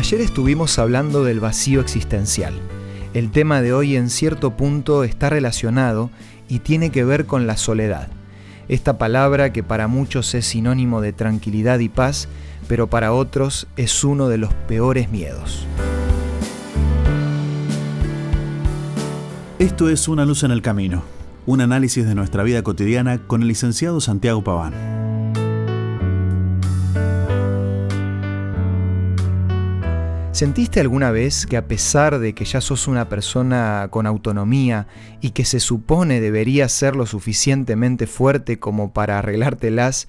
Ayer estuvimos hablando del vacío existencial. El tema de hoy en cierto punto está relacionado y tiene que ver con la soledad. Esta palabra que para muchos es sinónimo de tranquilidad y paz, pero para otros es uno de los peores miedos. Esto es Una luz en el camino, un análisis de nuestra vida cotidiana con el licenciado Santiago Paván. ¿Sentiste alguna vez que a pesar de que ya sos una persona con autonomía y que se supone debería ser lo suficientemente fuerte como para arreglártelas,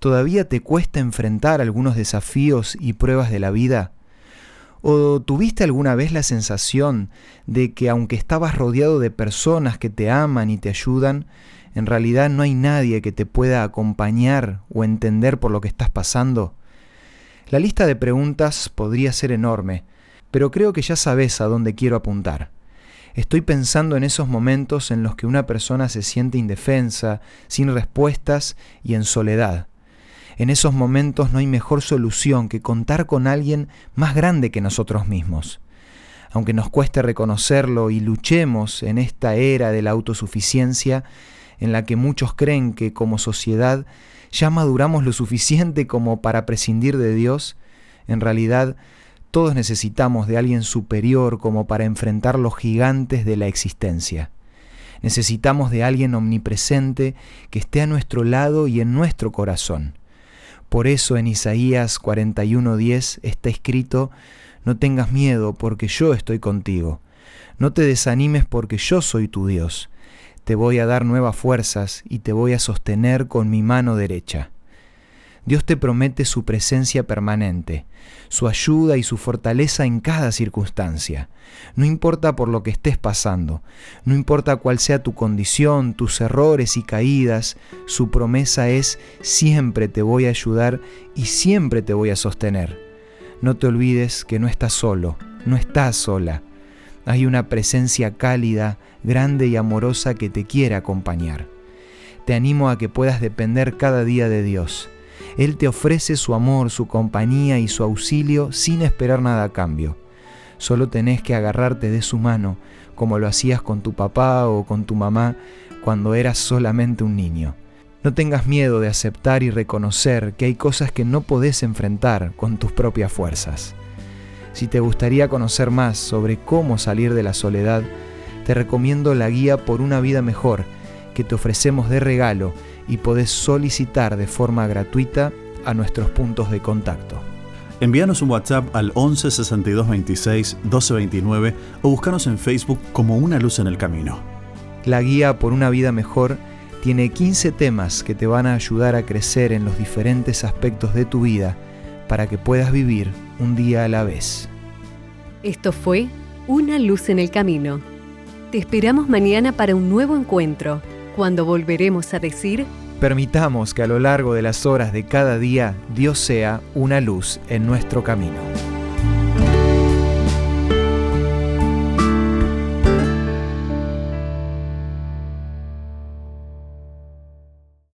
todavía te cuesta enfrentar algunos desafíos y pruebas de la vida? ¿O tuviste alguna vez la sensación de que aunque estabas rodeado de personas que te aman y te ayudan, en realidad no hay nadie que te pueda acompañar o entender por lo que estás pasando? La lista de preguntas podría ser enorme, pero creo que ya sabes a dónde quiero apuntar. Estoy pensando en esos momentos en los que una persona se siente indefensa, sin respuestas y en soledad. En esos momentos no hay mejor solución que contar con alguien más grande que nosotros mismos. Aunque nos cueste reconocerlo y luchemos en esta era de la autosuficiencia, en la que muchos creen que como sociedad ya maduramos lo suficiente como para prescindir de Dios, en realidad todos necesitamos de alguien superior como para enfrentar los gigantes de la existencia. Necesitamos de alguien omnipresente que esté a nuestro lado y en nuestro corazón. Por eso en Isaías 41:10 está escrito, no tengas miedo porque yo estoy contigo. No te desanimes porque yo soy tu Dios te voy a dar nuevas fuerzas y te voy a sostener con mi mano derecha. Dios te promete su presencia permanente, su ayuda y su fortaleza en cada circunstancia. No importa por lo que estés pasando, no importa cuál sea tu condición, tus errores y caídas, su promesa es siempre te voy a ayudar y siempre te voy a sostener. No te olvides que no estás solo, no estás sola. Hay una presencia cálida, grande y amorosa que te quiere acompañar. Te animo a que puedas depender cada día de Dios. Él te ofrece su amor, su compañía y su auxilio sin esperar nada a cambio. Solo tenés que agarrarte de su mano, como lo hacías con tu papá o con tu mamá cuando eras solamente un niño. No tengas miedo de aceptar y reconocer que hay cosas que no podés enfrentar con tus propias fuerzas. Si te gustaría conocer más sobre cómo salir de la soledad, te recomiendo la guía por una vida mejor que te ofrecemos de regalo y podés solicitar de forma gratuita a nuestros puntos de contacto. Envíanos un WhatsApp al 11 62 26 12 29 o búscanos en Facebook como Una Luz en el Camino. La guía por una vida mejor tiene 15 temas que te van a ayudar a crecer en los diferentes aspectos de tu vida para que puedas vivir un día a la vez. Esto fue Una luz en el camino. Te esperamos mañana para un nuevo encuentro, cuando volveremos a decir... Permitamos que a lo largo de las horas de cada día Dios sea una luz en nuestro camino.